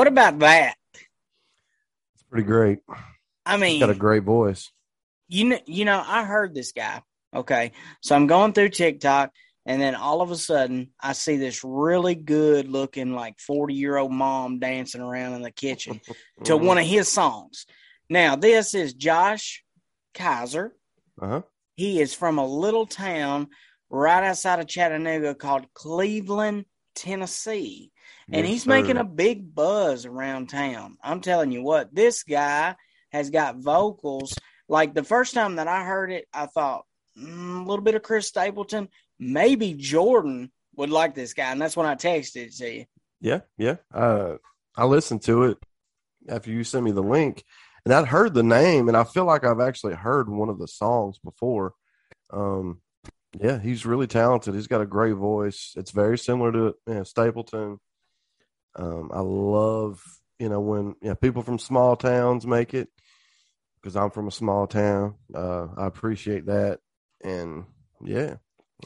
What about that? It's pretty great. I mean, He's got a great voice. you know, you know, I heard this guy. Okay, so I'm going through TikTok, and then all of a sudden, I see this really good looking, like 40 year old mom dancing around in the kitchen to Mm-hmm. one of his songs. Now, this is Josh Kaiser. Uh-huh. He is from a little town right outside of Chattanooga called Cleveland, Tennessee. And Yes, he's making a big buzz around town. I'm telling you what, this guy has got vocals. Like the first time that I heard it, I thought mm, a little bit of Chris Stapleton. Maybe Jordan would like this guy. And that's when I texted it to you. Yeah, yeah. Uh, I listened to it after you sent me the link, and I'd heard the name, and I feel like I've actually heard one of the songs before. Um, yeah, he's really talented. He's got a great voice. It's very similar to you know, Stapleton. Um, I love you know when you know, people from small towns make it because I'm from a small town. Uh, I appreciate that, and yeah,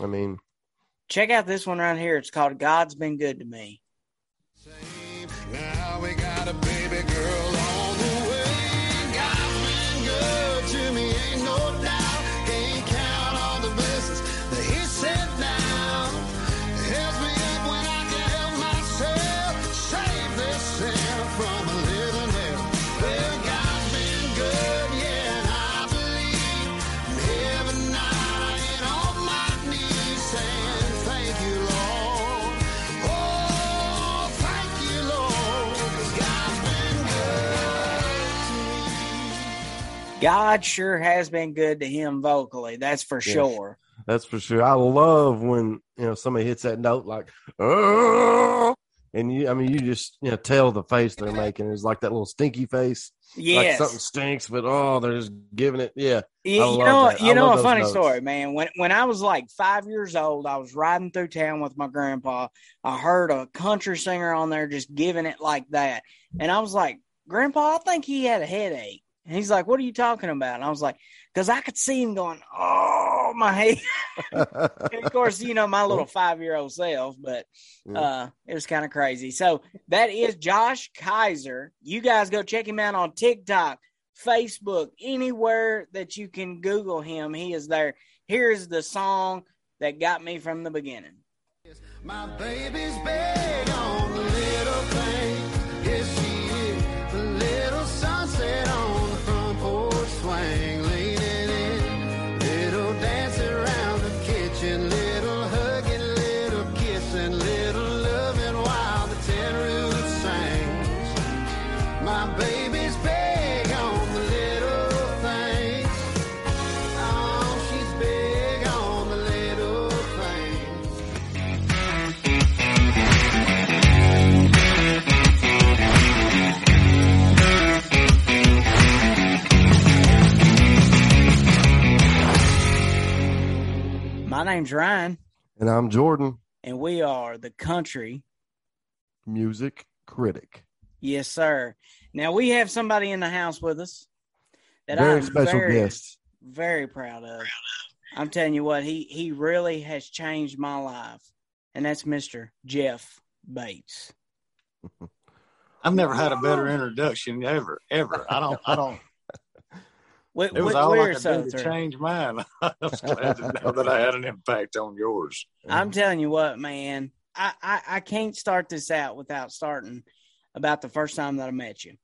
I mean, Check out this one right here. It's called God's Been Good to Me. Now God sure has been good to him vocally. That's for Yes. sure. That's for sure. I love when you know somebody hits that note like oh, and you. I mean, you just you know tell the face they're making is like that little stinky face, like something stinks, but oh, they're just giving it. Yeah, You, know, that. You know a funny notes. story, man. When when I was like five years old, I was riding through town with my grandpa. I heard a country singer on there just giving it like that, and I was like, "Grandpa, I think he had a headache." And he's like, "What are you talking about?" And I was like, "Cause I could see him going, oh my head." and of course, you know my little five year old self, but uh, it was kind of crazy. So that is Josh Kaiser. You guys go check him out on TikTok, Facebook, anywhere that you can Google him. He is there. Here's the song that got me from the beginning. My baby's big on name's Ryan, and I'm Jordan, and we are the country. music critic. Yes, sir. Now we have somebody in the house with us that Very I'm special very, guest. very proud of. I'm telling you what, he he really has changed my life, and that's Mister Jeff Bates. I've never had a better introduction ever, ever. I don't, I don't. We, It was we- all I could do to change mine. I was glad to know that I had an impact on yours. I'm telling you what, man. I, I, I can't start this out without starting about the first time that I met you.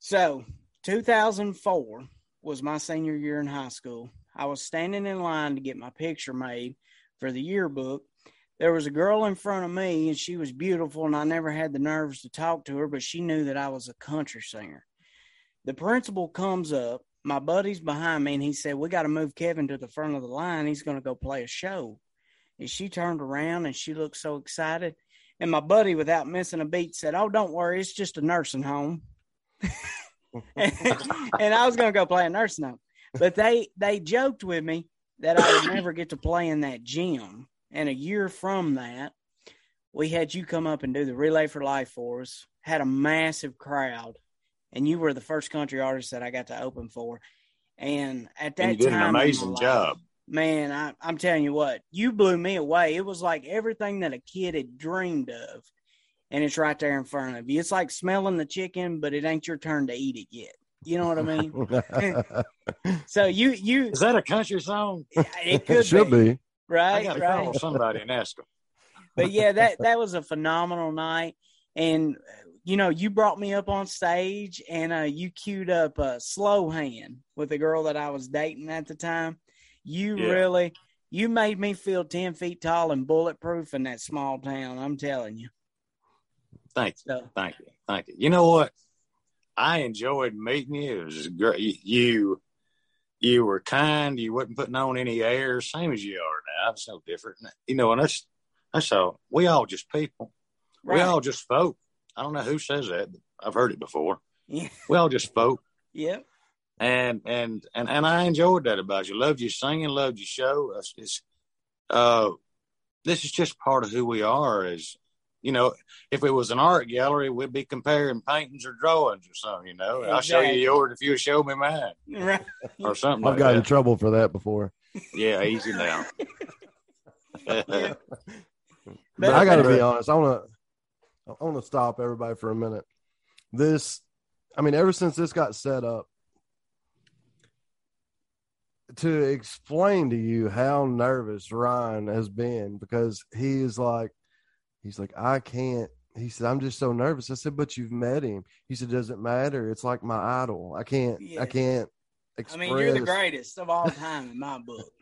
So, 2004 was my senior year in high school. I was standing in line to get my picture made for the yearbook. There was a girl in front of me, and she was beautiful, and I never had the nerves to talk to her, but she knew that I was a country singer. The principal comes up. My buddy's behind me, and he said, We got to move Kevin to the front of the line. He's going to go play a show. And she turned around and she looked so excited. And my buddy, without missing a beat, said, Oh, don't worry, it's just a nursing home. and I was gonna go play a nursing home. But they they joked with me that I would never get to play in that gym. And a year from that, we had you come up and do the relay for life for us, had a massive crowd, and you were the first country artist that I got to open for. And at that And you did time, an in my amazing life, job. man. I, I'm telling you what, you blew me away. It was like everything that a kid had dreamed of, and it's right there in front of you. It's like smelling the chicken, but it ain't your turn to eat it yet. You know what I mean? so you you Is that a country song? it could it should be, be. I right got to right. call somebody and ask them. but yeah, that that was a phenomenal night, and you know, you brought me up on stage, and uh, you queued up a slow hand with a girl that I was dating at the time. You Yeah. really, you made me feel ten feet tall and bulletproof in that small town. I'm telling you. Thank you. So Thank you. Thank you. You know what? I enjoyed meeting you. It was great. You, you were kind. You wasn't putting on any airs, same as you are now. It's no different. You know, and that's that's all. We all just people. We all just folk. I don't know who says that. I've heard it before. yeah, We all just folk. yep, and and and and I enjoyed that about you. Loved you singing, loved your show. It's, it's, uh, this is just part of who we are. As you know, if it was an art gallery, we'd be comparing paintings or drawings or something. You know, I'll show you yours if you show me mine right. or something I've like gotten in trouble for that before. Yeah, easy now. Yeah. But I got to be honest. I want to. I want to stop everybody for a minute. This, I mean, ever since this got set up, to explain to you how nervous Ryan has been because he is like, he's like, I can't. He said, I'm just so nervous. I said, but you've met him. He said, doesn't matter. It's like my idol. I can't. Yeah. I can't. I mean, you're the greatest of all time in my book.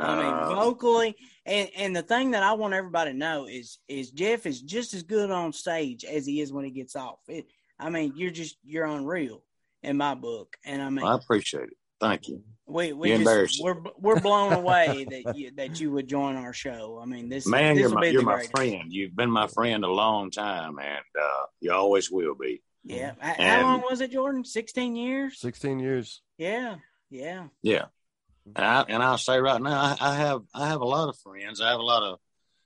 I mean, vocally, and and the thing that I want everybody to know is is Jeff is just as good on stage as he is when he gets off. It, I mean, you're just you're unreal in my book, and I mean, I appreciate it. Thank you, we we you're just we're we're blown away that you that you would join our show. I mean, this man. this You're will my be you're my friend. You've been my friend a long time, and uh, you always will be. Yeah, H- how long was it, Jordan? Sixteen years. 16 years. Yeah, yeah, Yeah. And, I, and I'll say right now, I, I have I have a lot of friends. I have a lot of,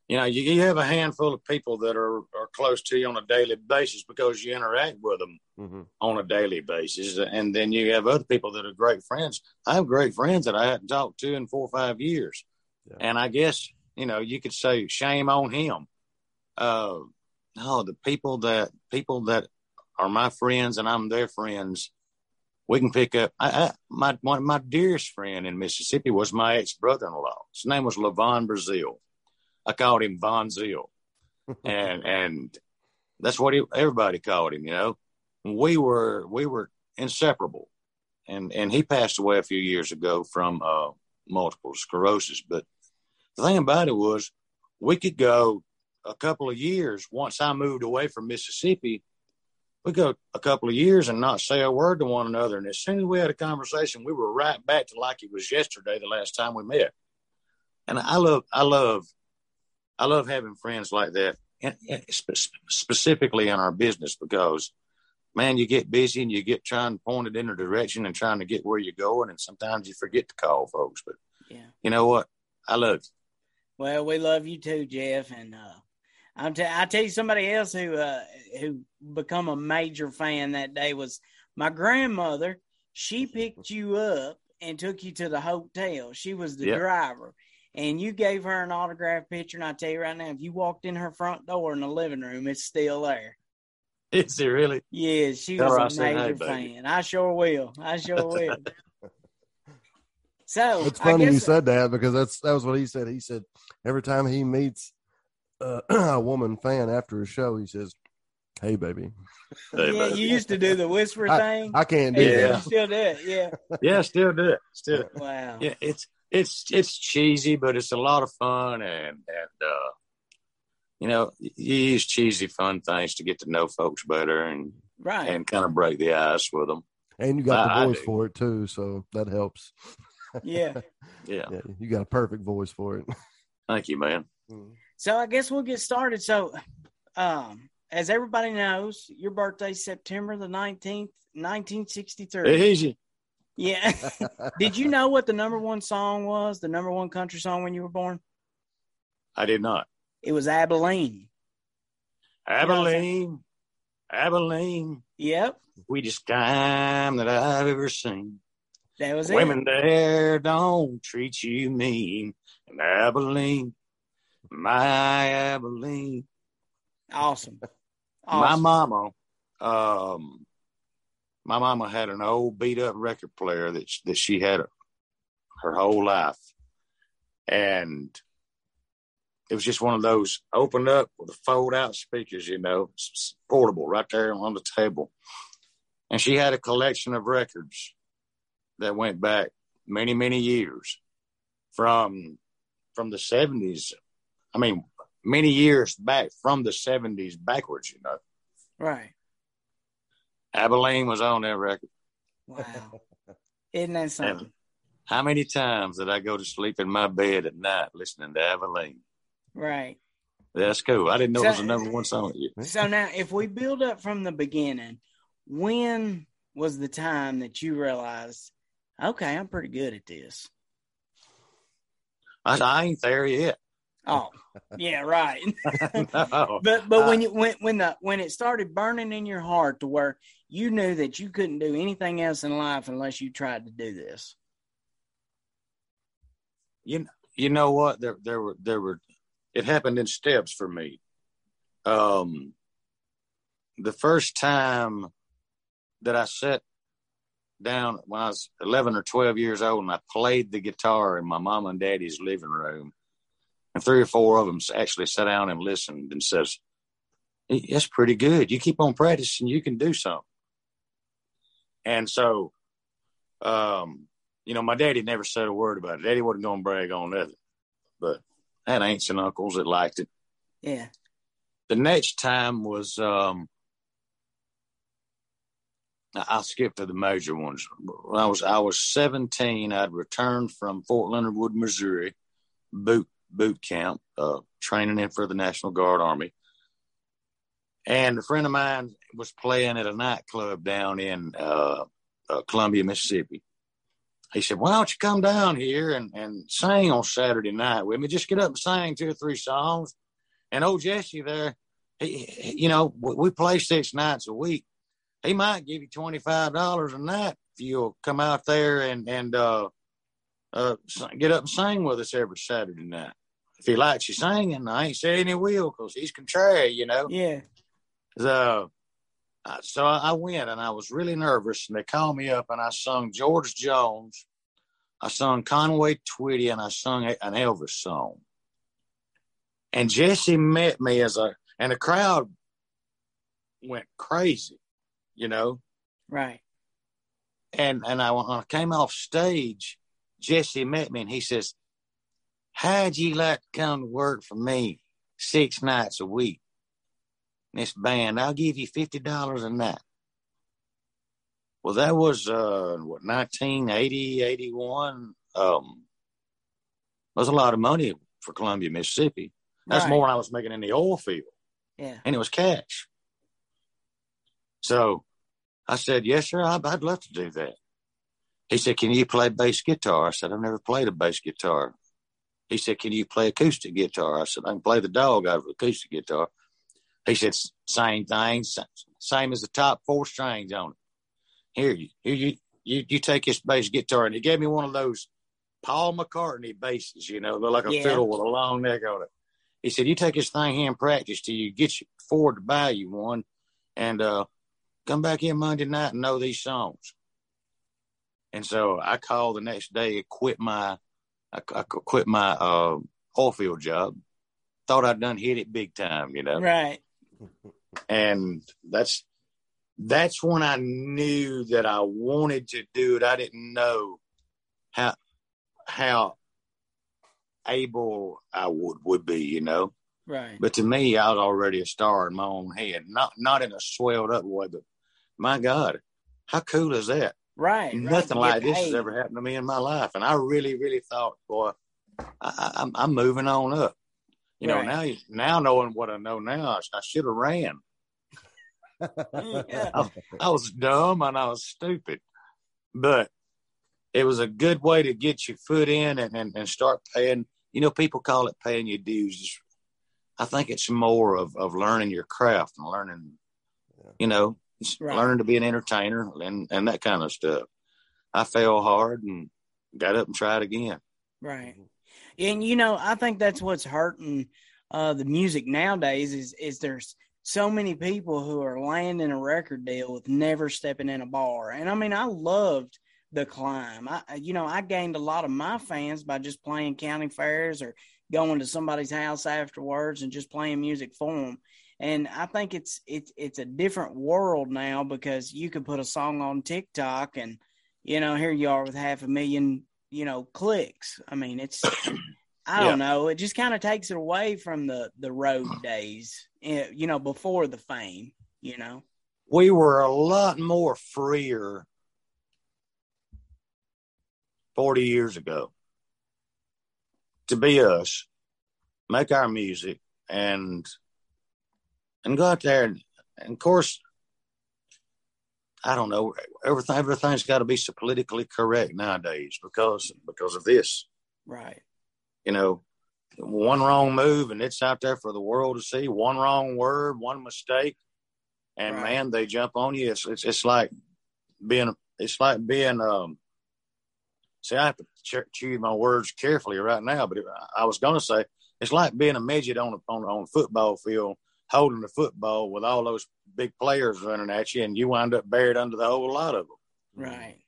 you know, you, you have a handful of people that are, are close to you on a daily basis because you interact with them hmm on a daily basis. And then you have other people that are great friends. I have great friends that I hadn't talked to in four or five years. Yeah. And I guess, you know, you could say shame on him. Uh, no, the people that people that are my friends and I'm their friends, we can pick up. I, I, my one, my dearest friend in Mississippi was my ex brother in law. His name was Levon Brazil. I called him Von Zil, and and that's what he, everybody called him. You know, we were we were inseparable, and and he passed away a few years ago from uh, multiple sclerosis. But the thing about it was, we could go a couple of years once I moved away from Mississippi we go a couple of years and not say a word to one another. And as soon as we had a conversation, we were right back to like it was yesterday, the last time we met. And I love, I love, I love having friends like that, and, and spe- specifically in our business because, man, you get busy and you get trying pointed in a direction and trying to get where you're going, and sometimes you forget to call folks. But yeah. you know what? I love you. Well, we love you too, Jeff, and uh, I'm t- I tell you somebody else who uh, who become a major fan that day was my grandmother. She picked you up and took you to the hotel. She was the Yep. driver, and you gave her an autograph picture. And I tell you right now, if you walked in her front door in the living room, it's still there. Is it really? Yeah, she Tell was a major hey, baby. fan. I sure will. I sure will. So It's I funny you said that because that's that was what he said. He said every time he meets uh, a woman fan after a show, he says, "Hey, baby." Hey, Yeah, baby. you used to do the whisper thing. I can't do Yeah, Yeah. that. still do it. Yeah. yeah, still do it. Still. Wow. yeah, it's it's it's cheesy, but it's a lot of fun, and and uh, you know, you use cheesy fun things to get to know folks better and Right. and kind of break the ice with them. And you got I- I the voice for it too, so that helps. yeah. Yeah, Yeah, you got a perfect voice for it. thank you, man. So I guess we'll get started. So, um, as everybody knows, your birthday September the 19th, 1963. Easy. Yeah. Did you know what the number one song was? The number one country song when you were born? I did not. It was Abilene. Abilene, Abilene, Yep. sweetest time that I've ever seen. That was it. Women there don't treat you mean. And Abilene, my Abilene. Awesome. My mama, um, my mama had an old beat up record player that sh- that she had her whole life, and it was just one of those opened up with the fold out speakers, you know, portable right there on the table, and she had a collection of records that went back many many years from from the seventies. I mean, many years back from the seventies backwards, you know. Right. Abilene was on that record. Wow. Isn't that something? How many times did I go to sleep in my bed at night listening to Abilene? Right. That's cool. I didn't know it was So- a number one song yet. So now, if we build up from the beginning, when was the time that you realized, okay, I'm pretty good at this? I, I ain't there yet. Oh, yeah, right. no. But but when Uh, you when when the when it started burning in your heart to where you knew that you couldn't do anything else in life unless you tried to do this. you you know what? There there were there were it happened in steps for me. Um, the first time that I sat down when I was eleven or twelve years old and I played the guitar in my mom and daddy's living room, and three or four of them actually sat down and listened and says, "Hey, "That's pretty good. You keep on practicing, you can do something." And so, um, you know, my daddy never said a word about it. Daddy wasn't going to brag on nothing, but I had aunts and uncles that liked it. Yeah. The next time was, um, I- I'll skip to the major ones. When I was I was 17, I'd returned from Fort Leonard Wood, Missouri, boot boot camp, uh, training in for the National Guard Army. And a friend of mine was playing at a nightclub down in uh, uh, Columbia, Mississippi. He said, "Why don't you come down here and, and sing on Saturday night with me? Just get up and sing two or three songs." And old Jesse there, he, he- you know, we play six nights a week. He might give you twenty five dollars a night if you'll come out there and and uh, uh, get up and sing with us every Saturday night. If he likes you singing, I ain't saying he will because he's contrary, you know. Yeah. So, so I went and I was really nervous. And they called me up and I sung George Jones, I sung Conway Twitty, and I sung an Elvis song. And Jesse met me as a, and the crowd went crazy, you know. Right. And and I when I came off stage, Jesse met me and he says, "How'd you like to come to work for me six nights a week?" This band, I'll give you fifty dollars a night. Well, that was uh what 1980, 81. Um, that was a lot of money for Columbia, Mississippi. That's right. more than I was making in the oil field Yeah. and it was cash. So I said, Yes, sir, I'd, I'd love to do that. He said, Can you play bass guitar? I said, I've never played a bass guitar. He said, Can you play acoustic guitar? I said, I can play the dog out of acoustic guitar. He said, Same thing, same as the top four strings on it. Here, you, here you, you, you take this bass guitar. And he gave me one of those Paul McCartney basses, you know, they're like a Yeah. fiddle with a long neck on it. He said, "You take this thing here and practice till you get you afford to buy you one, and uh, come back here Monday night and know these songs." And so I called the next day, quit my, I, I quit my uh, oil field job. Thought I'd done hit it big time, you know. Right. And that's that's when I knew that I wanted to do it. I didn't know how how able I would would be, you know. Right. But to me, I was already a star in my own head. Not not in a swelled up way, but my God, how cool is that? Right. right. Nothing To like get this has ever happened to me in my life, and I really, really thought, boy, I, I, I'm I'm moving on up. You know, now you- now knowing what I know now, I, I should have ran. Yeah. I was dumb and I was stupid, but it was a good way to get your foot in and, and, and start paying. You know, people call it paying your dues. I think it's more of, of learning your craft and learning, Yeah. you know, s- Right. learning to be an entertainer and, and that kind of stuff. I fell hard and got up and tried again. Right. And you know, I think that's what's hurting uh, the music nowadays is is there's so many people who are landing a record deal with never stepping in a bar. And I mean, I loved the climb. I you know, I gained a lot of my fans by just playing county fairs or going to somebody's house afterwards and just playing music for them. And I think it's it's it's a different world now because you can put a song on TikTok and you know here you are with half a million you know clicks. I mean it's I don't know. It just kind of takes it away from the the road days, eh, you know, before the fame. You know, We were a lot more freer 40 years ago to be us, make our music, and and go out there and, and of course, I don't know. Everything everything's got to be so politically correct nowadays because because of this. right? You know, one wrong move and it's out there for the world to see. One wrong word, one mistake, and Right. man, they jump on you. It's it's, it's like being it's like being um. See, I have to ch- choose my words carefully right now, but it, I was going to say it's like being a midget on a on, on a football field, holding the football with all those big players running at you, and you wind up buried under the whole lot of them Right.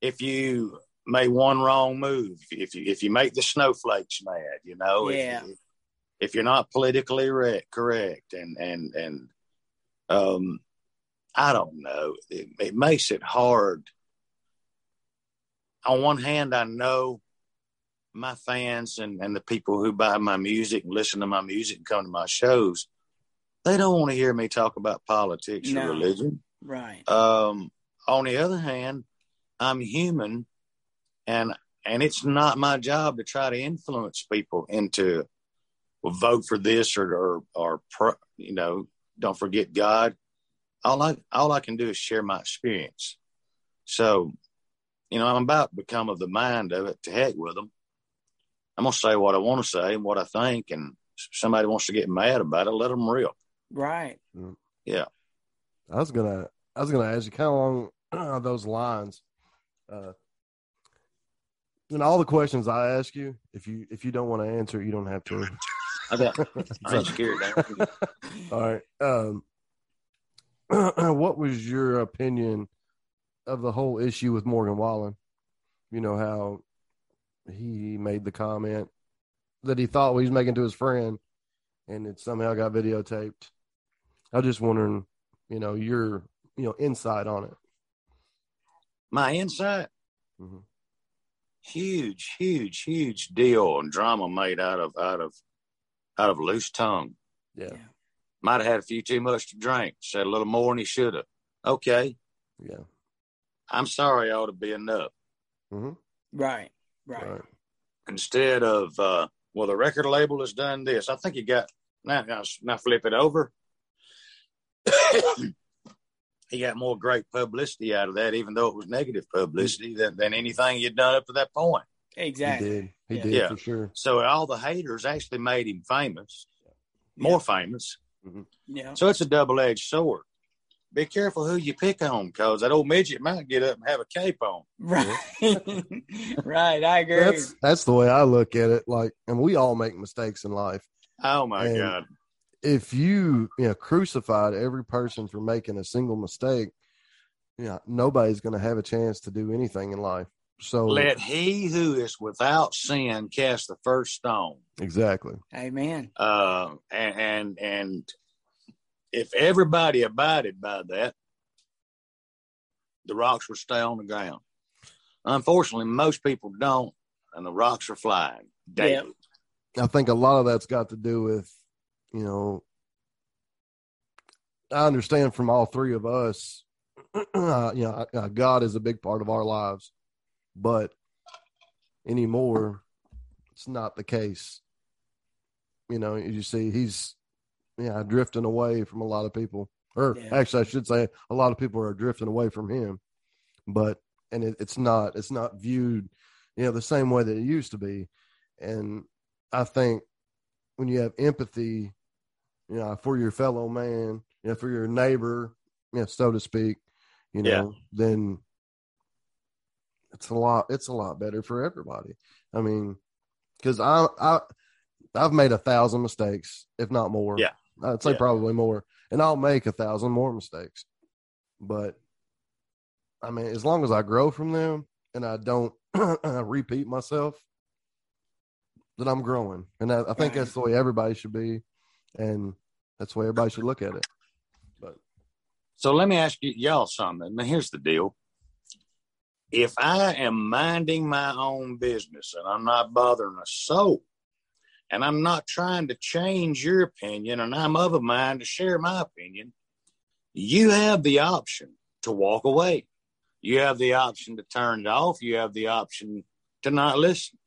if you make one wrong move, if you if you make the snowflakes mad, you know, Yeah. if, if you're not politically re- correct, and and and um, I don't know, it, it makes it hard. On one hand, I know my fans and and the people who buy my music and listen to my music and come to my shows, they don't want to hear me talk about politics No. or religion. Right. Um, on the other hand, I'm human, and and it's not my job to try to influence people into well, vote for this or or or pro, you know don't forget God. All I all I can do is share my experience. So, you know, I'm about to become of the mind of it. To heck with them. I'm gonna say what I want to say and what I think, and if somebody wants to get mad about it, let them rip. Right. Yeah. I was gonna, I was gonna ask you kind of along those lines. Uh, and all the questions I ask you, if you if you don't want to answer, you don't have to. I got. I ain't scared. All right. Um, what was your opinion of the whole issue with Morgan Wallen? You know how he made the comment that he thought he was making to his friend, and it somehow got videotaped. I was just wondering, you know, your you know insight on it. My insight. Mhm. huge, huge, huge deal and drama made out of out of out of loose tongue. Yeah, Yeah. Might have had a few too much to drink. Said a little more than he should have. Okay, yeah, I'm sorry. I ought to be enough. hmm Right. Right. right. Instead of uh, well, the record label has done this. I think you got now. Now, now flip it over. he got more great publicity out of that, even though it was negative publicity than, than anything you'd done up to that point. Exactly. He did. He Yeah. did Yeah. for sure. So all the haters actually made him famous, more famous. Mm-hmm. Yeah. So it's a double edged sword. Be careful who you pick on, cause that old midget might get up and have a cape on. Right. right. I agree. That's that's the way I look at it. Like, and we all make mistakes in life. Oh my And- god! If you you know crucified every person for making a single mistake, yeah, you know, nobody's going to have a chance to do anything in life. So Let he who is without sin cast the first stone. exactly. Amen. Uh, and, and and if everybody abided by that, the rocks would stay on the ground. Unfortunately, most people don't, and the rocks are flying daily. Yeah. I think a lot of that's got to do with, you know, I understand from all three of us, uh, you know, uh, God is a big part of our lives, but anymore, it's not the case. You know, you see, he's, yeah, drifting away from a lot of people, or Yeah. actually, I should say, a lot of people are drifting away from him, but and it, it's not, it's not viewed, you know, the same way that it used to be, and I think when you have empathy, you know, for your fellow man, you know, for your neighbor, you know, so to speak, you know, Yeah. then it's a lot. It's a lot better for everybody. I mean, because I I I've made a thousand mistakes, if not more. Yeah. I'd say Yeah. probably more, and I'll make a thousand more mistakes. But I mean, as long as I grow from them and I don't repeat myself, then I'm growing, and I, I think that's the way everybody should be, and that's the way everybody should look at it. But So let me ask you, y'all something. Now, here's the deal. If I am minding my own business and I'm not bothering a soul, and I'm not trying to change your opinion, and I'm of a mind to share my opinion, you have the option to walk away. You have the option to turn it off. You have the option to not listen.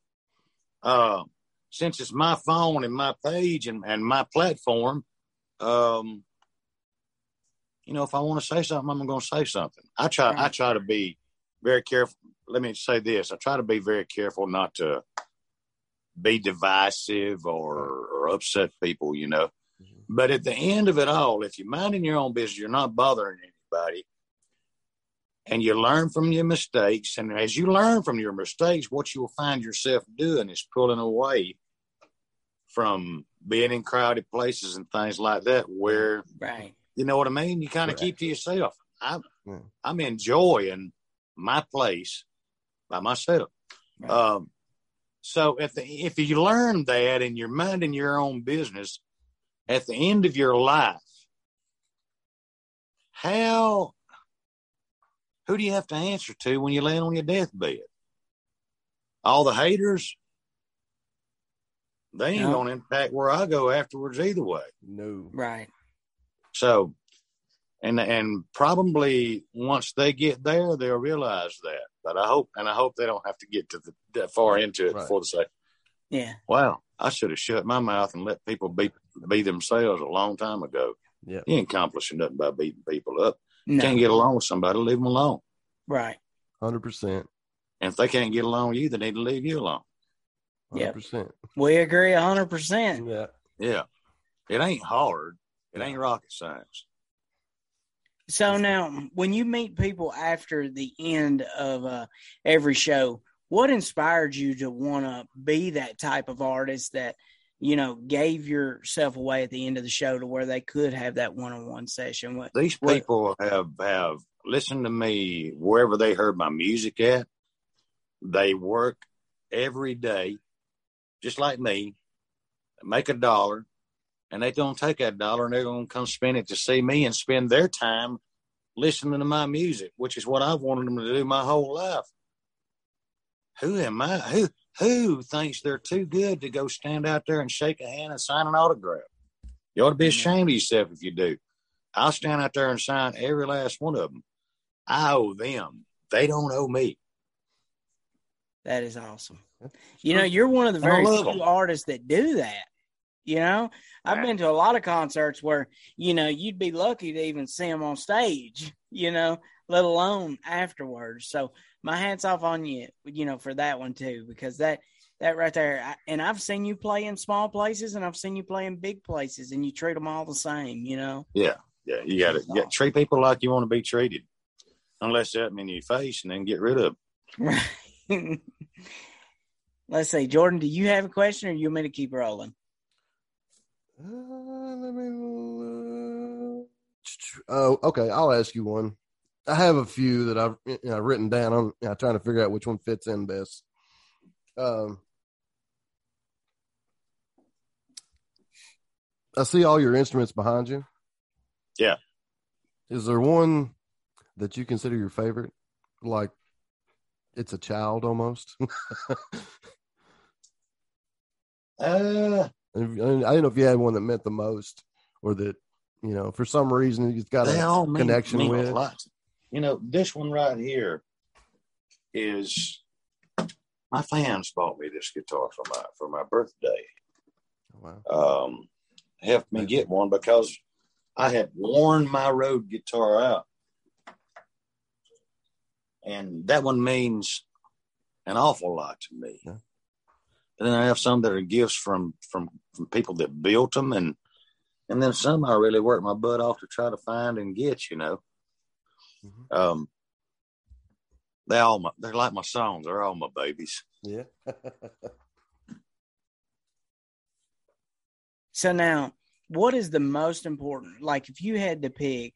Uh, since it's my phone and my page and, and my platform, um, you know, if I want to say something, I'm going to say something. I try. I try to be very careful. Let me say this: I try to be very careful not to be divisive or, or upset people. You know, but at the end of it all, if you're minding your own business, you're not bothering anybody, and you learn from your mistakes. And as you learn from your mistakes, what you will find yourself doing is pulling away from being in crowded places and things like that, where Right. you know what I mean? You kind of Correct. keep to yourself. I'm Yeah. I'm enjoying my place by myself. Right. Um, so if the, if you learn that and you're minding your own business, at the end of your life, how who do you have to answer to when you land on your deathbed? All the haters. They ain't No. gonna impact where I go afterwards either way. no, Right. So, and and probably once they get there, they'll realize that. But I hope, and I hope they don't have to get to the that far into it Right. before they say, Yeah. "Wow, I should have shut my mouth and let people be be themselves a long time ago." Yeah. you ain't accomplishing nothing by beating people up. No. Can't get along with somebody, leave them alone. Right. hundred percent, And if they can't get along with you, they need to leave you alone. Hundred Yep. We agree hundred percent. Yeah, Yeah, it ain't hard. It ain't rocket science. So now, when you meet people after the end of uh, every show, what inspired you to want to be that type of artist that you know gave yourself away at the end of the show to where they could have that one-on-one session? What? These What- people have have listened to me wherever they heard my music at. They work every day, just like me, make a dollar, and they're gonna take that dollar and they're gonna come spend it to see me and spend their time listening to my music, which is what I've wanted them to do my whole life. Who am I? Who who thinks they're too good to go stand out there and shake a hand and sign an autograph? You ought to be ashamed of yourself if you do. I'll stand out there and sign every last one of them. I owe them. They don't owe me. That is awesome. You know, you're one of the very few artists that do that. You know, I've Right. been to a lot of concerts where, you know, you'd be lucky to even see them on stage, you know, let alone afterwards. So my hat's off on you, you know, for that one too, because that, that right there, I, and I've seen you play in small places and I've seen you play in big places and you treat them all the same, you know? Yeah, yeah. You got to treat people like you want to be treated, unless that in your face, and then get rid of. 'em. Right. Let's see, Jordan, do you have a question or you want me to keep rolling? Uh, let me. Oh, okay. I'll ask you one. I have a few that I've you know, written down. I'm you know, trying to figure out which one fits in best. Um, I see all your instruments behind you. Yeah. Is there one that you consider your favorite? Like it's a child almost. Uh, I didn't know if you had one that meant the most, or that you know for some reason you've got a all mean, connection mean with. a. You know, this one right here is my fans bought me this guitar for my for my birthday. Wow. um, helped me get one because I had worn my road guitar out. And that one means an awful lot to me. Yeah. And then I have some that are gifts from, from, from people that built them and, and then some I really work my butt off to try to find and get, you know. Mhm. Um, they all my, they're like my songs. They're all my babies. Yeah. So now, what is the most important? Like, if you had to pick,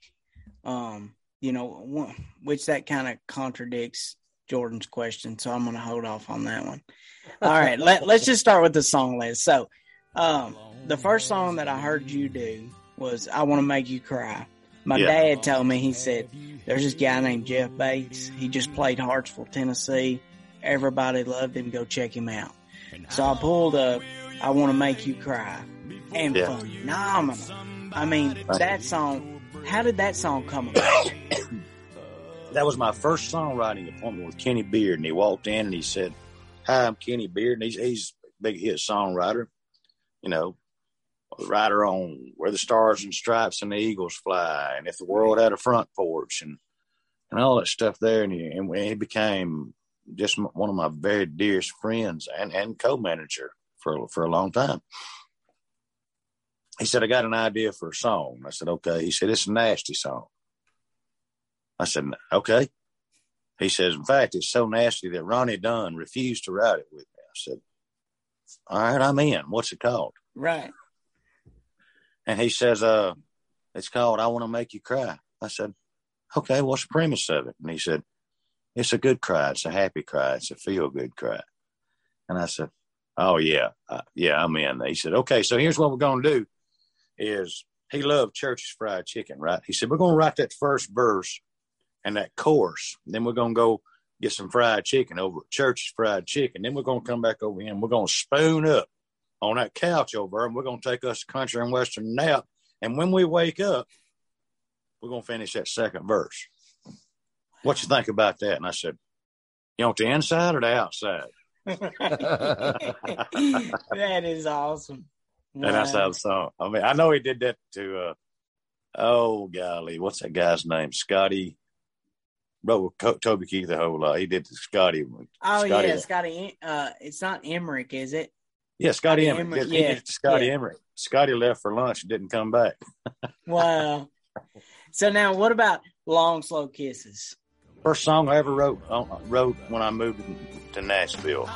um, you know, one, which that kind of contradicts Jordan's question, so I'm going to hold off on that one. All right, let, let's just start with the song list. So, um, the first song that I heard you do was "I Want to Make You Cry." My Yeah. dad told me he said there's this guy named Jeff Bates. He just played Hartsville, Tennessee. Everybody loved him. Go check him out. So I pulled up "I Want to Make You Cry," and Yeah. phenomenal. I mean, that song. How did that song come about? That was my first songwriting appointment with Kenny Beard, and he walked in and he said, "Hi, I'm Kenny Beard, and he's he's big hit songwriter, you know, writer on Where the Stars and Stripes and the Eagles Fly, and If the World Had a Front Porch, and and all that stuff there, and he, and he became just one of my very dearest friends and and co-manager for for a long time." He said, "I got an idea for a song." I said, "Okay." He said, "It's a nasty song." I said, okay. He says, in fact, it's so nasty that Ronnie Dunn refused to write it with me. I said, all right, I'm in. What's it called? right. And he says, uh, it's called I Want to Make You Cry. I said, okay, what's the premise of it? And he said, it's a good cry. It's a happy cry. It's a feel good cry. And I said, oh, yeah. Uh, yeah, I'm in. He said, okay, so here's what we're going to do is he loved Church's Fried Chicken, right? He said, we're going to write that first verse and that course. Then we're going to go get some fried chicken over at Church's Fried Chicken. Then we're going to come back over here and we're going to spoon up on that couch over there and we're going to take us a country and western nap. And when we wake up, we're going to finish that second verse. What you think about that? And I said, you want the inside or the outside? that is awesome. And that's Wow. how the song. I mean, I know he did that to, uh, oh golly, what's that guy's name? Scotty. Wrote with Co- Toby Keith a whole lot. He did the Scotty. one. Oh Scotty- yeah, Scotty. Uh, it's not Emerick, is it? Yeah, Scotty Emerick. Emerick, He did yeah, Scotty yeah. Emerick. Scotty left for lunch and didn't come back. Wow. so now, what about long slow kisses? First song I ever wrote uh, wrote when I moved to Nashville.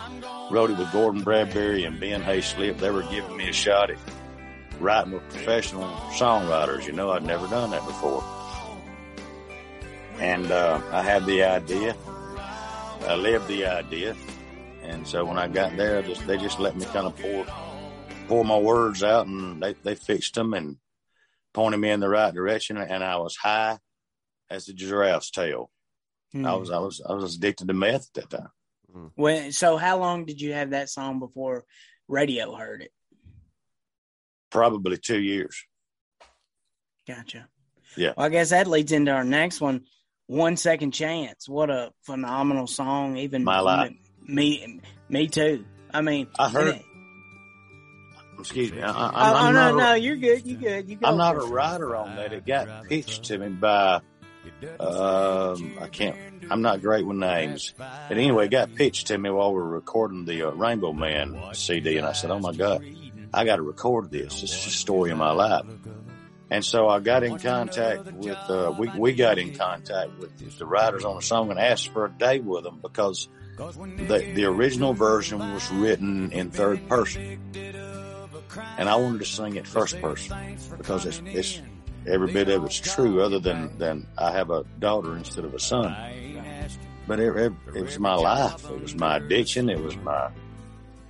Wrote it with Gordon Bradbury and Ben Hayslip. They were giving me a shot at writing with professional songwriters. You know, I'd never done that before. And uh, I had the idea. I lived the idea. And so when I got there, just they just let me kind of pour pour my words out, and they they fixed them and pointed me in the right direction. And I was high as a giraffe's tail. Hmm. I was I was I was addicted to meth at that time. When, so how long did you have that song before radio heard it? Probably two years. Gotcha. Yeah. Well, I guess that leads into our next one. One second chance. What a phenomenal song. Even My life. Me, me too. I mean, I heard- it- Excuse me. I, I, oh, oh, not, no, a- no, you're good. You good. You. I'm not a writer on that. It got pitched to me by. Um, I can't. I'm not great with names. But anyway, it got pitched to me while we were recording the uh, Rainbow Man CD, and I said, "Oh my God, I got to record this. This is the story of my life." And so I got in contact with. Uh, we we got in contact with the writers on the song and asked for a day with them because the the original version was written in third person, and I wanted to sing it first person because it's it's every bit of it's true. Other than than I have a daughter instead of a son, but it, it, it was my life. It was my addiction. It was my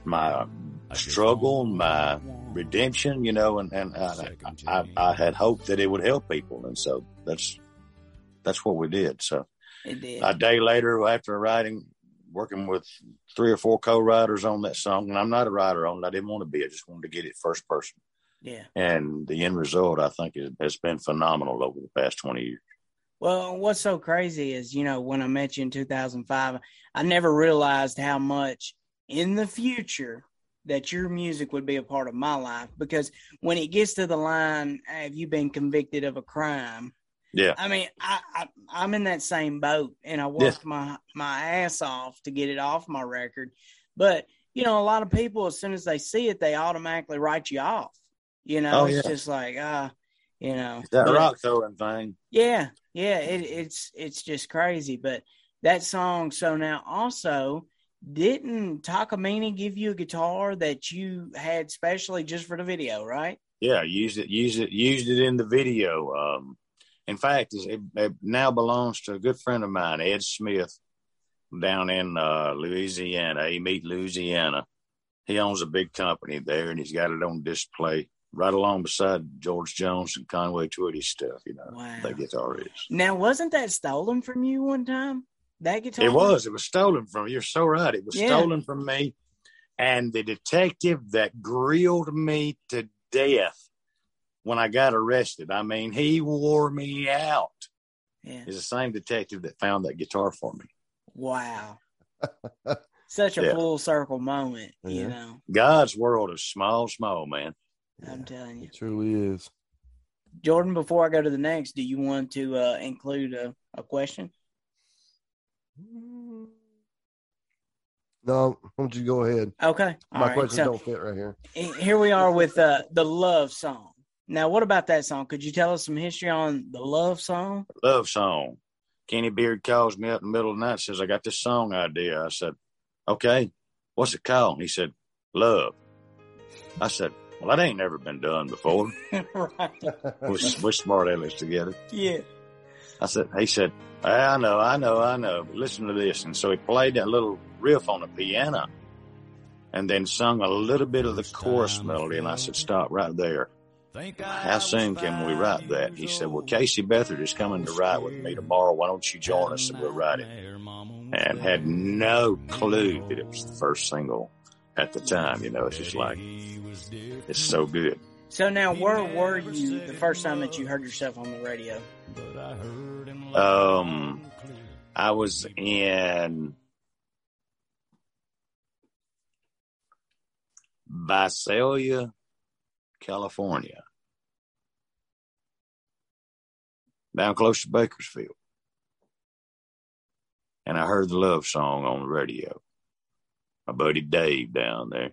my struggle, my redemption. You know, and and I, I I had hoped that it would help people, and so that's that's what we did. So did. a day later after writing working with three or four co-writers on that song and i'm not a writer on it i didn't want to be i just wanted to get it first person yeah. and the end result i think has been phenomenal over the past 20 years Well, what's so crazy is, you know, when I met you in 2005, I never realized how much in the future that your music would be a part of my life. Because when it gets to the line, have you been convicted of a crime? yeah I mean, I, I I'm in that same boat, and I worked my my ass off to get it off my record. But you know, a lot of people, as soon as they see it, they automatically write you off. You know, Oh, it's yeah. just like ah, you know, that but- rock throwing thing yeah, yeah, it, it's it's just crazy. But that song. So now also, didn't Takamine give you a guitar that you had specially just for the video, right? Yeah, used it, used it, used it in the video. Um, in fact, it, it now belongs to a good friend of mine, Ed Smith, down in uh, Louisiana, Amite, Louisiana. He owns a big company there, and he's got it on display right along beside George Jones and Conway Twitty stuff. You know, Wow. that guitar is. Now, wasn't that stolen from you one time? That guitar? It was. It was stolen from you. You're so right. It was Yeah. stolen from me. And the detective that grilled me to death when I got arrested, I mean, he wore me out, Yeah. is the same detective that found that guitar for me. Wow. Such a Yeah. full circle moment, you know. God's world is small, small, man. I'm telling you. It truly is. Jordan, before I go to the next, do you want to uh, include a, a question? No, why don't you go ahead? Okay. My right. questions So don't fit right here. here we are with uh, the love song. Now, what about that song? Could you tell us some history on the love song? Love song. Kenny Beard calls me up in the middle of the night and says, I got this song idea. I said, Okay, what's it called? And he said, Love. I said, Well, that ain't never been done before. right. We're, we're smart ass together. Yeah. I said, he said, I know, I know, I know. Listen to this. And so he played that little riff on the piano and then sung a little bit of the chorus melody. And I said, stop right there. How soon can we write that? He said, well, Casey Beathard is coming to write with me tomorrow. Why don't you join us and we'll write it? And had no clue that it was the first single at the time. You know, it's just like, it's so good. So now, where were you the first time that you heard yourself on the radio? Um, I was in Visalia, California, down close to Bakersfield. And I heard the love song on the radio. My buddy Dave down there.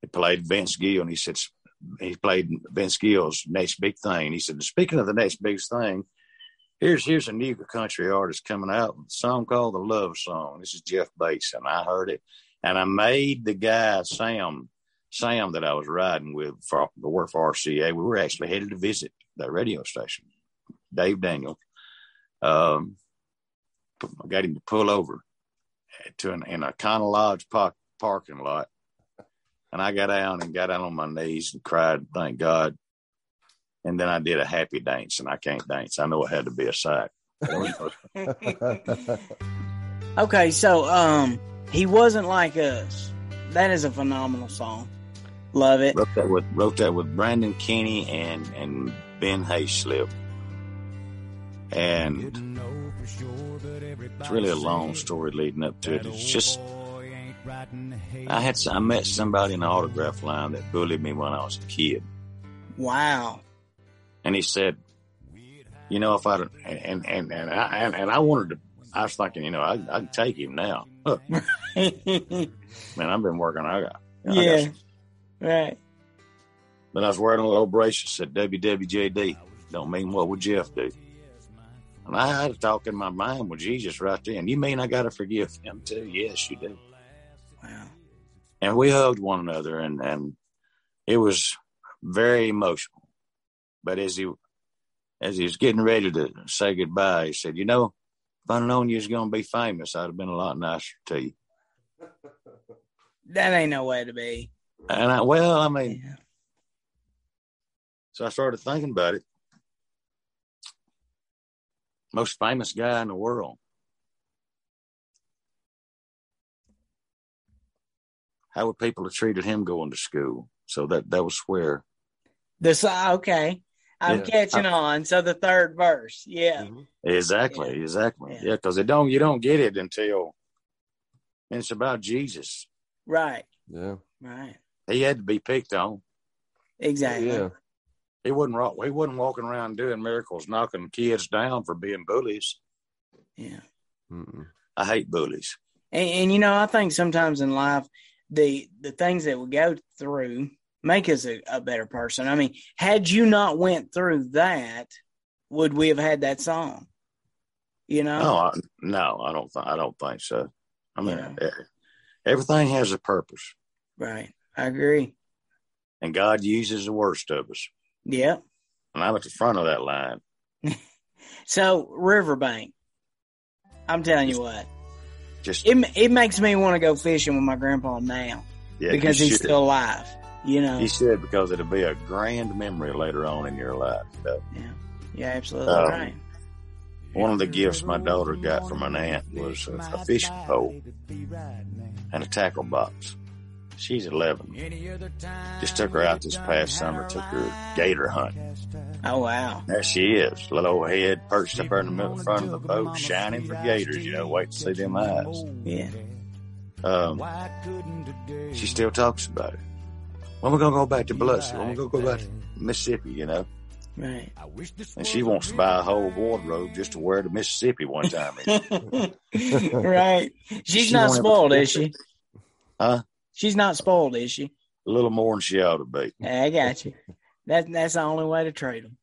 He played Vince Gill and he said, he played Vince Gill's next big thing. He said, speaking of the next big thing, here's here's a new country artist coming out with a song called the Love Song. This is Jeff Bates, and I heard it, and I made the guy Sam Sam that I was riding with for the work for RCA. We were actually headed to visit that radio station, Dave Daniels. Um, I got him to pull over to an Econo Lodge park, parking lot. And I got down and got down on my knees and cried, thank God. And then I did a happy dance, and I can't dance. I know it had to be a sight. Okay, so um, he wasn't like us. That is a phenomenal song. Love it. wrote that with wrote that with Brandon Kinney and and Ben Hayslip. And it's really a long story leading up to it. It's just I had I met somebody in the autograph line that bullied me when I was a kid, Wow. and he said, "You know, if I and and and I and, and I wanted to." I was thinking, you know, I I can take him now. Huh, man, I've been working. I got, I got Right. But I was wearing a little bracelet said WWJD. Don't mean what would Jeff do? And I had a talk in my mind with Jesus right then. You mean I got to forgive him too? Yes, you do. And we hugged one another, and and it was very emotional. But as he as he was getting ready to say goodbye, he said, "You know, if I'd known you was going to be famous, I'd have been a lot nicer to you." That ain't no way to be. And I, well, I mean, Yeah. So I started thinking about it. Most famous guy in the world. How would people have treated him going to school? So that that was where The so- okay. I'm Yeah. catching on. So the third verse. Yeah. Mm-hmm. exactly, exactly, Yeah. yeah, because it don't you don't get it until and it's about Jesus. Right. Yeah. Right. He had to be picked on. Exactly. Yeah. He wasn't wa- he wasn't walking around doing miracles, knocking kids down for being bullies. Yeah. Mm-mm. I hate bullies. And, and you know, I think sometimes in life, the the things that we go through make us a, a better person. I mean, had you not went through that, would we have had that song? You know? No, I, no, I don't. Th- I don't think so. I mean, Yeah. everything has a purpose, Right. I agree. and God uses the worst of us. Yep. And I'm at the front of that line. So Riverbank, I'm telling you what, Just it it makes me want to go fishing with my grandpa now yeah, because he's should. still alive. You know. he said because it'll be a grand memory later on in your life. So, yeah. Yeah. Absolutely Um, right. one of the gifts my daughter got from an aunt was a, a fishing pole and a tackle box. She's 11. Just took her out this past summer, took her gator hunt. Oh wow. There she is, little old head perched up there in the middle front of the boat, shining for gators. You know, wait to see them eyes. Yeah. Um, she still talks about it. When we gonna go back to Biloxi? When we gonna go back to Mississippi? You know, Right. and she wants to buy a whole wardrobe just to wear to Mississippi one time. right. She's She not spoiled, is she? Huh? She's not spoiled, is she? a little more than she ought to be. I got you. That that's the only way to trade them.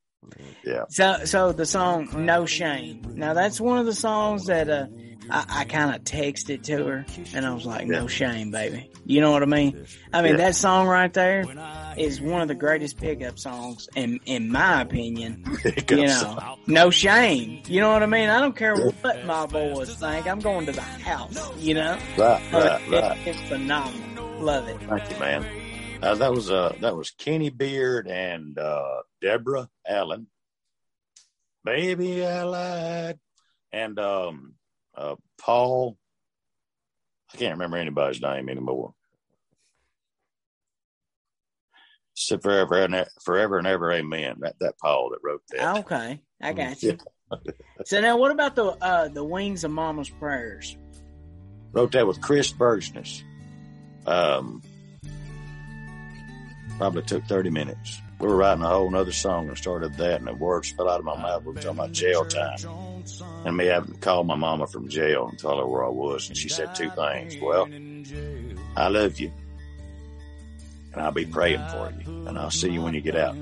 Yeah. So so the song "No Shame." Now that's one of the songs that uh, I, I kind of texted to her, and I was like, "No Yeah. shame, baby." You know what I mean? I mean Yeah. that song right there is one of the greatest pickup songs, in in my opinion. You know, no shame. You know what I mean? I don't care what my boys think. I'm going to the house. You know, Right, Uh, right, it- right. it's phenomenal. Love it. Thank you, man. Uh, that was uh that was Kenny Beard and uh Deborah Allen. Baby I lied. And um uh Paul I can't remember anybody's name anymore. So forever and forever and ever, amen. That that Paul that wrote that. Okay, I got you. So now, what about the uh, the wings of Mama's prayers? Wrote that with Chris Bergsness. Um, probably took 30 minutes. We were writing a whole nother song and started that, and the words fell out of my mouth. We were talking about jail time. And me having to call my mama from jail and tell her where I was. And she said two things. Well, I love you. And I'll be praying for you. And I'll see you when you get out.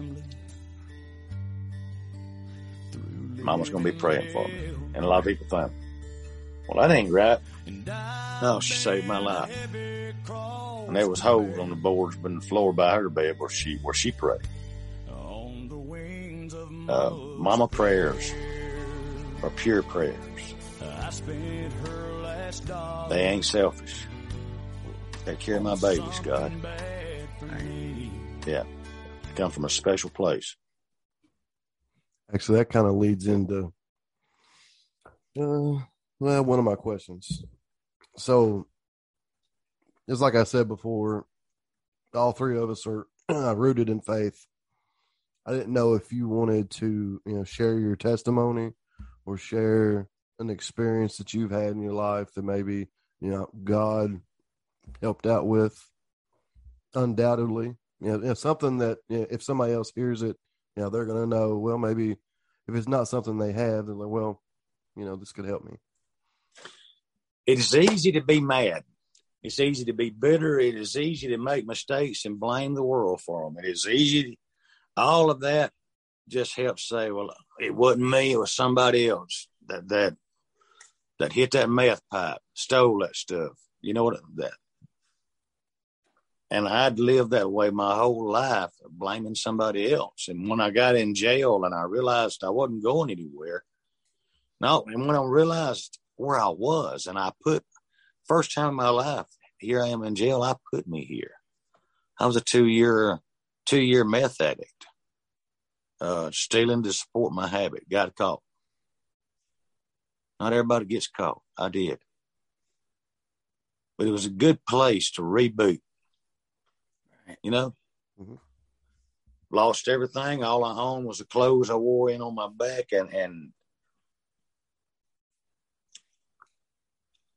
Mama's going to be praying for me. And a lot of people think, well, that ain't right. No, she saved my life. And there was holes on the boards in the floor by her bed where she where she prayed. Uh, mama prayers are pure prayers. They ain't selfish. Take care of my babies, God. Yeah, come from a special place. Actually, that kind of leads into uh, well, one of my questions. So, just like I said before, all three of us are rooted in faith. I didn't know if you wanted to, you know, share your testimony or share an experience that you've had in your life that maybe, you know, God helped out with. Undoubtedly, you know, something that you know, if somebody else hears it, you know, they're going to know. Well, maybe if it's not something they have, they're like, well, you know, this could help me. It is easy to be mad. It's easy to be bitter. It is easy to make mistakes and blame the world for them. It is easy. All of that just helps say, well, it wasn't me. It was somebody else that that that hit that meth pipe, stole that stuff. You know what that. And I'd lived that way my whole life, blaming somebody else. And when I got in jail and I realized I wasn't going anywhere, no, and when I realized where I was, and I put first time in my life, here I am in jail. I put me here. I was a two year, two year meth addict, uh, stealing to support my habit. Got caught. Not everybody gets caught. I did, but it was a good place to reboot. You know, Mhm. lost everything. All I owned was the clothes I wore in on my back, and and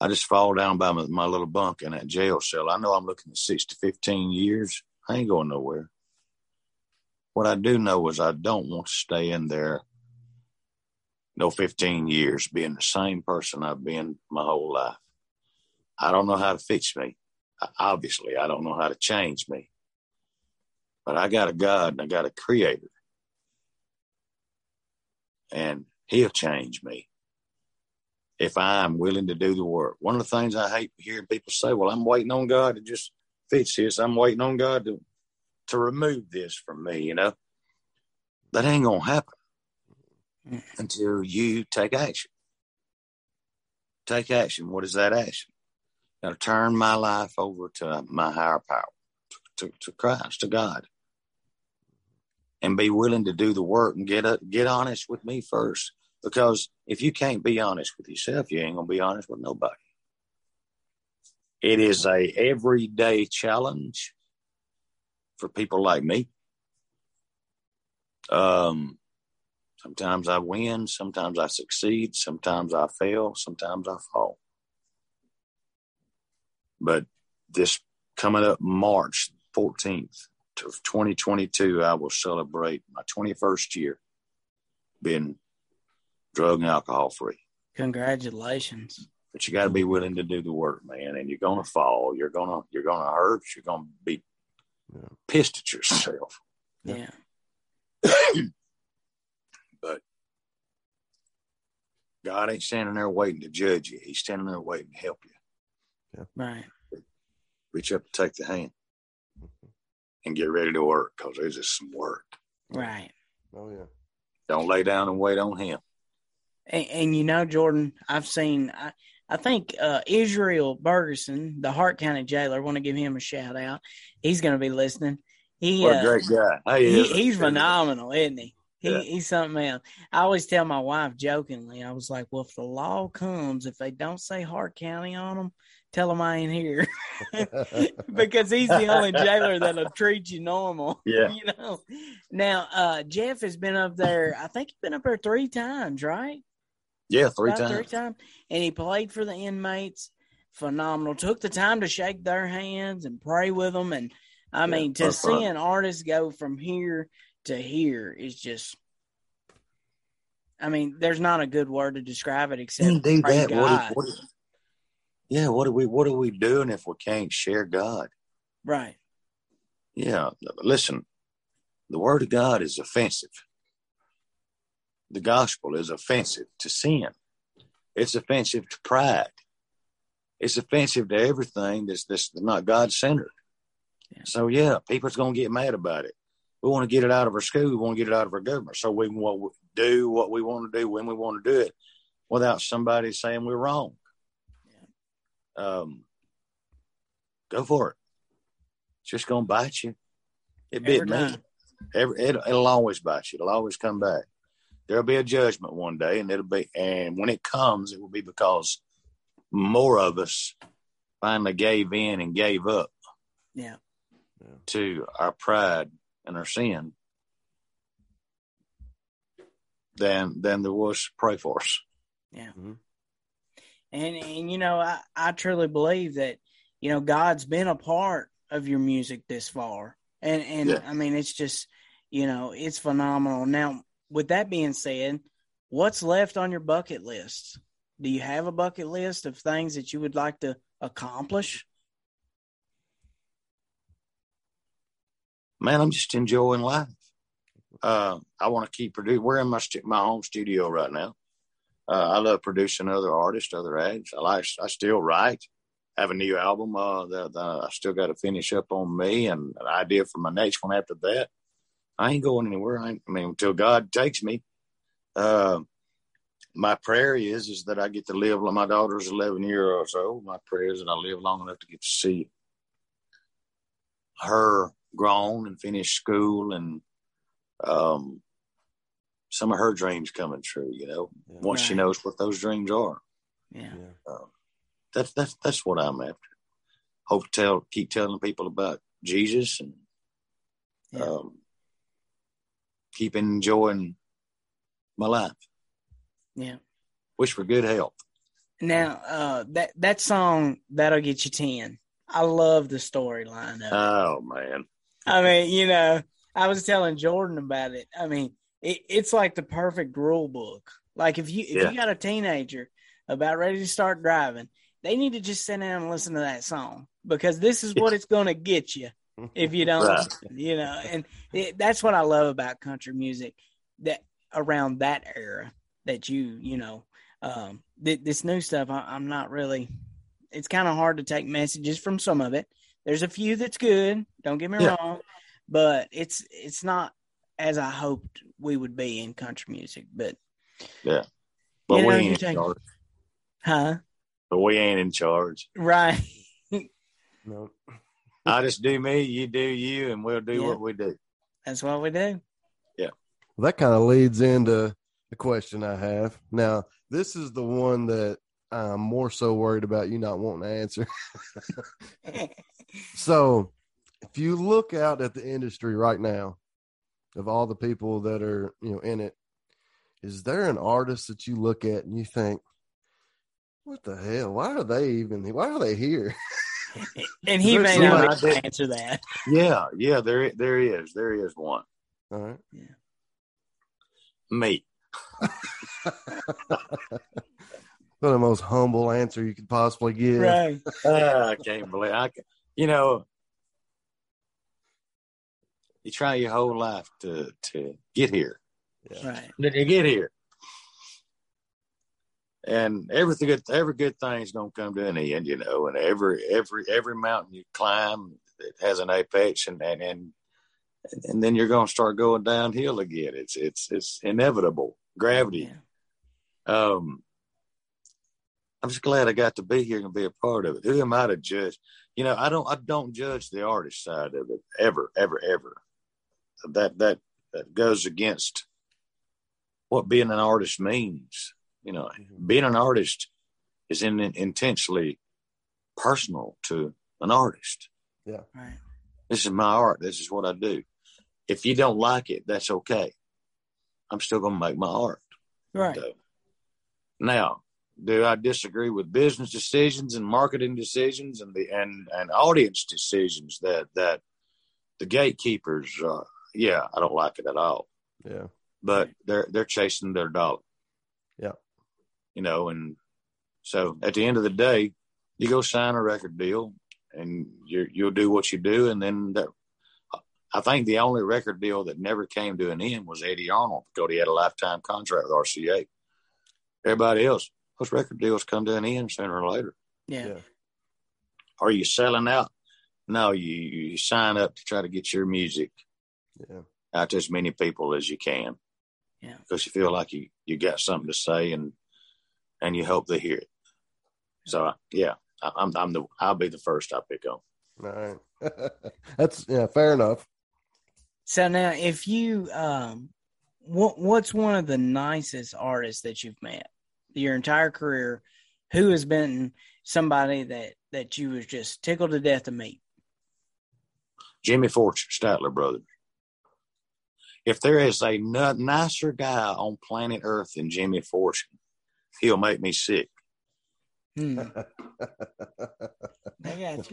I just fall down by my, my little bunk in that jail cell. I know I'm looking at six to 15 years. I ain't going nowhere. What I do know is I don't want to stay in there no 15 years being the same person I've been my whole life. I don't know how to fix me. Obviously, I don't know how to change me. But I got a God and I got a creator. And he'll change me. If I'm willing to do the work. One of the things I hate hearing people say, well, I'm waiting on God to just fix this. I'm waiting on God to, to remove this from me, you know? That ain't going to happen Mm. until you take action. Take action. What is that action? To turn my life over to my higher power, to, to, to Christ, to God, and be willing to do the work and get a, get honest with me first. Because if you can't be honest with yourself, you ain't gonna be honest with nobody. It is a everyday challenge for people like me. Um, sometimes I win, sometimes I succeed, sometimes I fail, sometimes I fall. But this coming up March 14th to 2022, I will celebrate my 21st year being drug and alcohol free. Congratulations. But you got to be willing to do the work, man. And you're gonna fall. You're gonna you're gonna hurt. You're gonna be Yeah. pissed at yourself. Yeah. but God ain't standing there waiting to judge you. He's standing there waiting to help you. Right. Reach up, and take the hand, and get ready to work because there's just some work. Right. Oh yeah. Don't lay down and wait on Him. And, and you know, Jordan, I've seen. I, I think uh, Israel Bergerson, the Hart County jailer, want to give him a shout out. He's going to be listening. He, What uh, a great guy! He is he's phenomenal, isn't he? He Yeah. he's something else. I always tell my wife jokingly, I was like, "Well, if the law comes, if they don't say Hart County on them, tell them I ain't here," because he's the only jailer that'll treat you normal. Yeah. you know. Now, uh, Jeff has been up there. I think he's been up there three times, right? Yeah, three times. Three times, and he played for the inmates. Phenomenal. Took the time to shake their hands and pray with them, and I Yeah, mean, to that's fun. see an artist go from here to here is just. I mean, there's not a good word to describe it except praise that. What, God. what, yeah, what are we? What are we doing if we can't share God? right. Yeah, listen, the word of God is offensive. The gospel is offensive to sin. It's offensive to pride. It's offensive to everything that's that's not God centered. Yeah. So yeah, people's gonna get mad about it. We want to get it out of our school. We want to get it out of our government. So we want to do what we want to do when we want to do it, without somebody saying we're wrong. Um, go for it. It's just gonna bite you. It bit Every me. Every, it, it'll always bite you. It'll always come back. There'll be a judgment one day, and it'll be. And when it comes, it will be because more of us finally gave in and gave up Yeah. to our pride and our sin than than there was pray for us. Yeah. Mhm. And and you know, I, I truly believe that, you know, God's been a part of your music this far. And and Yeah. I mean it's just, you know, it's phenomenal. Now, with that being said, what's left on your bucket list? Do you have a bucket list of things that you would like to accomplish? Man, I'm just enjoying life. Uh, I want to keep producing. We're in my stu- my home studio right now. Uh, I love producing other artists, other acts. I like. I still write. Have a new album uh, that, that I still got to finish up on me, and an idea for my next one after that. I ain't going anywhere. I, I mean, until God takes me. Uh, my prayer is is that I get to live. My daughter's eleven years old. My prayer is that I live long enough to get to see her grown and finish school and um, some of her dreams coming true. You know, Yeah. once she knows what those dreams are. Yeah. Yeah. That's that's that's what I'm after. Hope to tell, keep telling people about Jesus and Yeah. um, keep enjoying my life. Yeah. Wish for good health. Now, uh that that song that'll get you 10. I love the storyline of it. Oh man, I mean, you know, I was telling Jordan about it. I mean, it, it's like the perfect rule book. Like if you if Yeah. you got a teenager about ready to start driving, they need to just sit down and listen to that song because this is what it's going to get you if you don't, Right. you know. And it, that's what I love about country music that around that era that you, you know, um, th- this new stuff, I, I'm not really. It's kind of hard to take messages from some of it. There's a few that's good. Don't get me Yeah. wrong, but it's it's not as I hoped we would be in country music. But yeah But You know, we you ain't in take- charge. huh? But we ain't in charge. Right. No. I just do me, you do you, and we'll do Yeah. what we do. That's what we do. Yeah. Well, that kind of leads into the question I have. Now, this is the one that I'm more so worried about you not wanting to answer. so, if you look out at the industry right now, of all the people that are you know in it, is there an artist that you look at and you think, "What the hell? Why are they even? Why are they here?" and he may not somebody be able to that- answer that. Yeah, yeah, there there is. There is one. All right. Yeah. Me. What the most humble answer you could possibly give. Right. Ah, I can't believe I can, you know you try your whole life to to get here. Right. Then you get here. And everything good every good thing's gonna come to an end, you know, and every every every mountain you climb it has an apex and and and, and then you're gonna start going downhill again. It's it's it's inevitable. Gravity. Yeah. Um, I'm just glad I got to be here and be a part of it. Who am I to judge? You know, I don't I don't judge the artist side of it ever, ever, ever. That that that goes against what being an artist means. You know, being an artist is in, intensely personal to an artist. Yeah. Right. This is my art. This is what I do. If you don't like it, that's okay. I'm still going to make my art. Right. So, now, do I disagree with business decisions and marketing decisions and the and and audience decisions that that the gatekeepers? Uh, yeah, I don't like it at all. Yeah. But they're they're chasing their dollar. Yeah. You know, and so at the end of the day, you go sign a record deal, and you you'll do what you do, and then that. I think the only record deal that never came to an end was Eddy Arnold because he had a lifetime contract with RCA. Everybody else, those record deals come to an end sooner or later. Yeah. Yeah. Are you selling out? No, you, you sign up to try to get your music Yeah. out to as many people as you can. Yeah. Because you feel like you, you got something to say and and you hope they hear it. So yeah, I, I'm I'm the I'll be the first I pick on. All right. That's yeah, fair enough. So now, if you, um, what what's one of the nicest artists that you've met your entire career? Who has been somebody that that you was just tickled to death to meet? Jimmy Fortune, Statler Brothers. If there is a n- nicer guy on planet Earth than Jimmy Fortune, he'll make me sick. Hmm, I got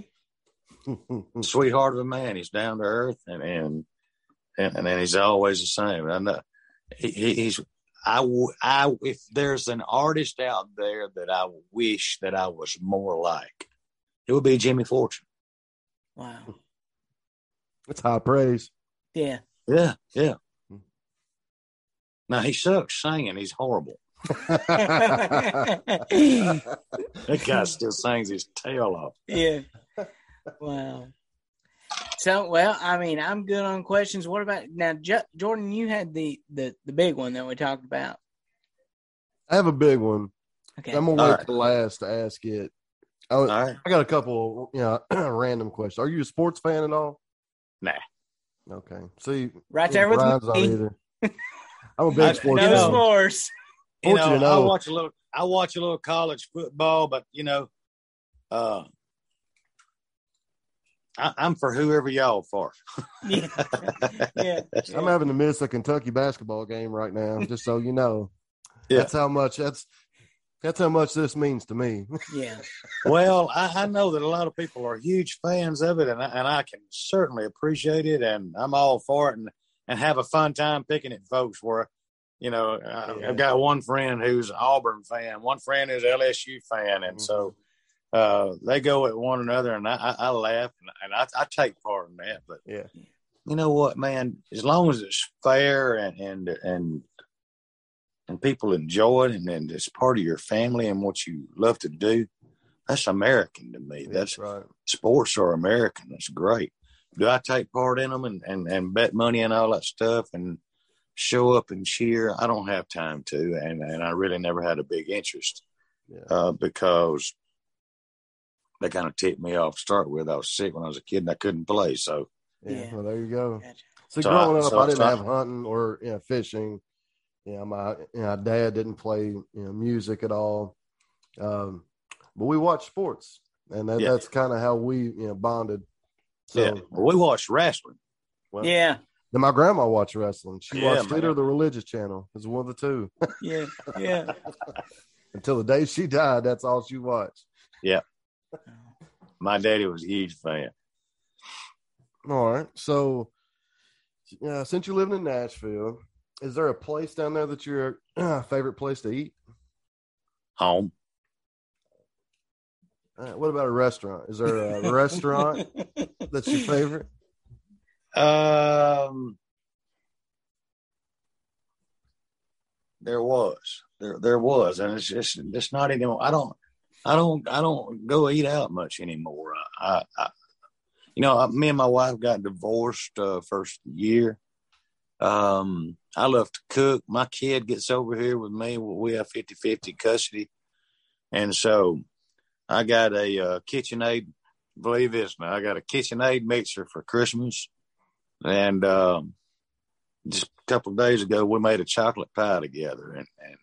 you. Sweetheart of a man. He's down to earth and and and, and he's always the same. I know he, he- he's. I, w- I if there's an artist out there that I wish that I was more like, it would be Jimmy Fortune. Wow. That's high praise. Yeah. Yeah, yeah. Now he sucks singing. He's horrible. That guy still sings his tail off. yeah. Wow. So, well, I mean, I'm good on questions. What about now, J- Jordan? You had the the the big one that we talked about. I have a big one. Okay. I'm gonna All wait right. till last to ask it. I, All right. I got a couple, you know, random questions. Are you a sports fan at all? Nah. Okay. See, right there with Brian's me. I'm a big I- sports No You fan. sports. You know, Fortunate I watch a little. I watch a little college football, but you know, uh, I, I'm for whoever y'all for. Yeah. yeah. I'm having to miss a Kentucky basketball game right now, just so you know. Yeah. That's how much that's that's how much this means to me. Yeah. well, I, I know that a lot of people are huge fans of it, and I, and I can certainly appreciate it, and I'm all for it, and and have a fun time picking it, folks. Where, you know, I, Yeah. I've got one friend who's an Auburn fan, one friend who's an LSU fan, and so uh, they go at one another, and I, I, laugh and, I, I take part in that. But Yeah. you know what, man? As long as it's fair and and and and people enjoy it and, and it's part of your family and what you love to do, that's American to me. That's right. sports are American. That's great. Do I take part in them and, and, and bet money and all that stuff and show up and cheer? I don't have time to, and, and I really never had a big interest Yeah. uh, because they kind of tipped me off to start with. I was sick when I was a kid and I couldn't play. So Yeah. Yeah. Well, there you go. Gotcha. So, So growing I- up, so- I didn't I- have hunting or you know, fishing. You know, my you know, dad didn't play you know, music at all. Um, but we watched sports, and that, Yeah. that's kind of how we you know bonded. So yeah, well, we watched wrestling. well, Yeah, then my grandma watched wrestling. She Yeah, watched it or the religious channel. It was one of the two. yeah, yeah. Until the day she died, that's all she watched. Yeah. My daddy was a huge fan. All right. So, uh, since you're living in Nashville, is there a place down there that your uh, favorite place to eat? Home. Uh, what about a restaurant? Is there a restaurant that's your favorite? Um, there was, there, there was, and it's just, it's not anymore. I don't, I don't, I don't go eat out much anymore. I, I, you know, me and my wife got divorced uh, first year. Um, I love to cook. My kid gets over here with me. We have 50 50 custody. And so I got a uh, KitchenAid. Believe this now, I got a KitchenAid mixer for Christmas. And um, just a couple of days ago, we made a chocolate pie together. And, and,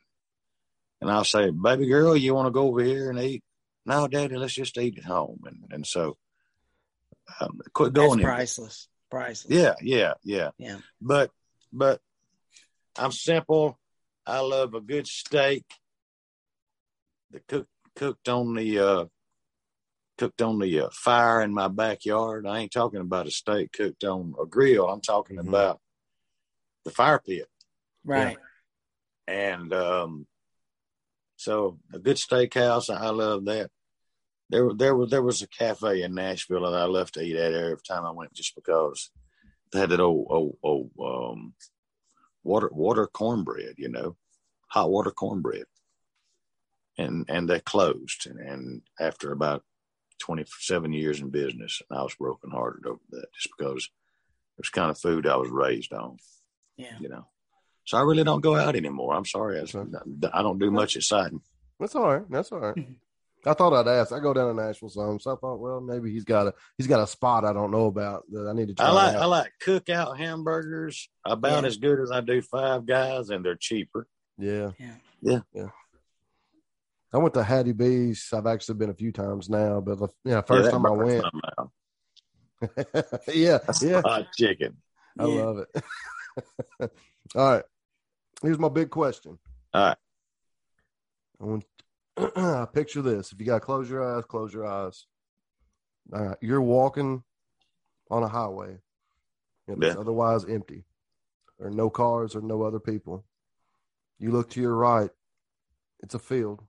and I'll say, baby girl, you want to go over here and eat? No, daddy, let's just eat at home. And, and so um, quit That's going in. priceless. Priceless. Yeah, yeah, yeah. Yeah. But but I'm simple. I love a good steak. The cook cooked on the uh cooked on the uh, fire in my backyard. I ain't talking about a steak cooked on a grill. I'm talking Mhm. about the fire pit. Right. And um so a good steakhouse, I love that. There there was there was a cafe in Nashville that I love to eat at every time I went just because they had that old old, old um water water cornbread, you know, hot water cornbread. And and they closed and, and after about twenty seven years in business and I was broken hearted over that just because it was kind of food I was raised on Yeah. you know. So I really don't go out anymore. I'm sorry. I, I don't do much exciting. That's all right. That's all right. Mm-hmm. I thought I'd ask. I go down to Nashville some, so I thought, well, maybe he's got a he's got a spot I don't know about that I need to try. I like out. I like cookout hamburgers about Yeah. as good as I do Five Guys, and they're cheaper. Yeah. Yeah. Yeah. Yeah. I went to Hattie B's. I've actually been a few times now, but the yeah, first Yeah, time I went, my yeah, That's yeah, fried chicken. I Yeah. love it. All right, here's my big question. All right. I want picture this. If you got to close your eyes, close your eyes. All right, you're walking on a highway, and it's otherwise empty. There are no cars or no other people. You look to your right, it's a field,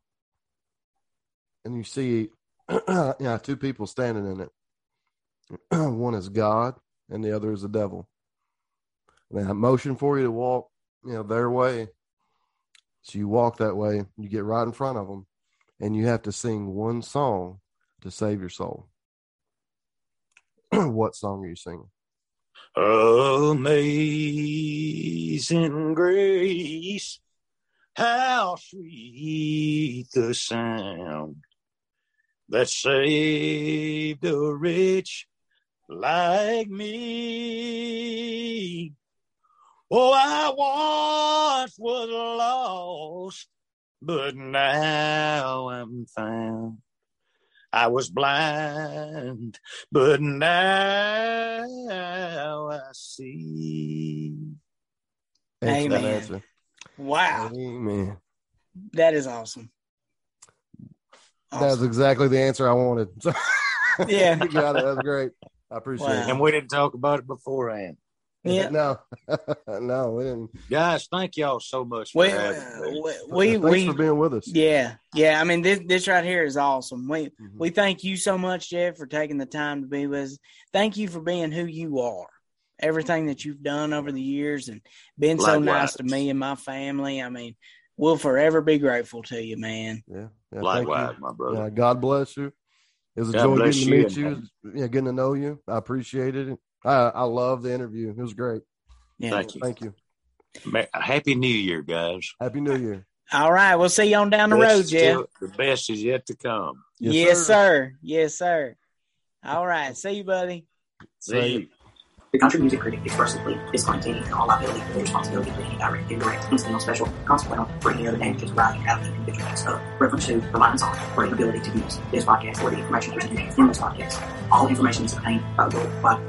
and you see, yeah, two people standing in it. One is God, and the other is the devil. And I motion for you to walk, you know, their way. So you walk that way, you get right in front of them, and you have to sing one song to save your soul. what song are you singing? Amazing grace, how sweet the sound that saved a rich like me. Oh, I once was lost, but now I'm found. I was blind, but now I see. Excellent Amen. Wow. Amen. That is awesome. That's Awesome. exactly the answer I wanted. Yeah. you got it. That's great. I appreciate Wow. it. And we didn't talk about it beforehand. Yeah. No, no, we didn't. Guys, thank y'all so much for We, having me. we, we, Thanks we for being with us. yeah, yeah. I mean, this, this right here is awesome. We, Mhm. we thank you so much, Jeff, for taking the time to be with us. Thank you for being who you are. Everything that you've done over the years and been so nice to me and my family. I mean, we'll forever be grateful to you, man. Yeah. yeah thank Likewise, you. my brother. Yeah, God bless you. It was a God joy getting to you, meet you. man. Yeah, getting to know you. I appreciated it. I I love the interview. It was great. Yeah. Thank you. Thank you. Happy New Year, guys. Happy New Year. All right, we'll see you on down the Best road, Jeff. still- the best is yet to come. Yes, Yes, sir. sir. Yes, sir. All right, see you, buddy. See you. The country music critic expressly disclaims any and all liability for the responsibility for any direct, indirect, incidental, special, consequential, or any other damages arising out of the individual of reference to, reliance on, or inability to use this podcast or the information presented in this podcast. All information is obtained by the by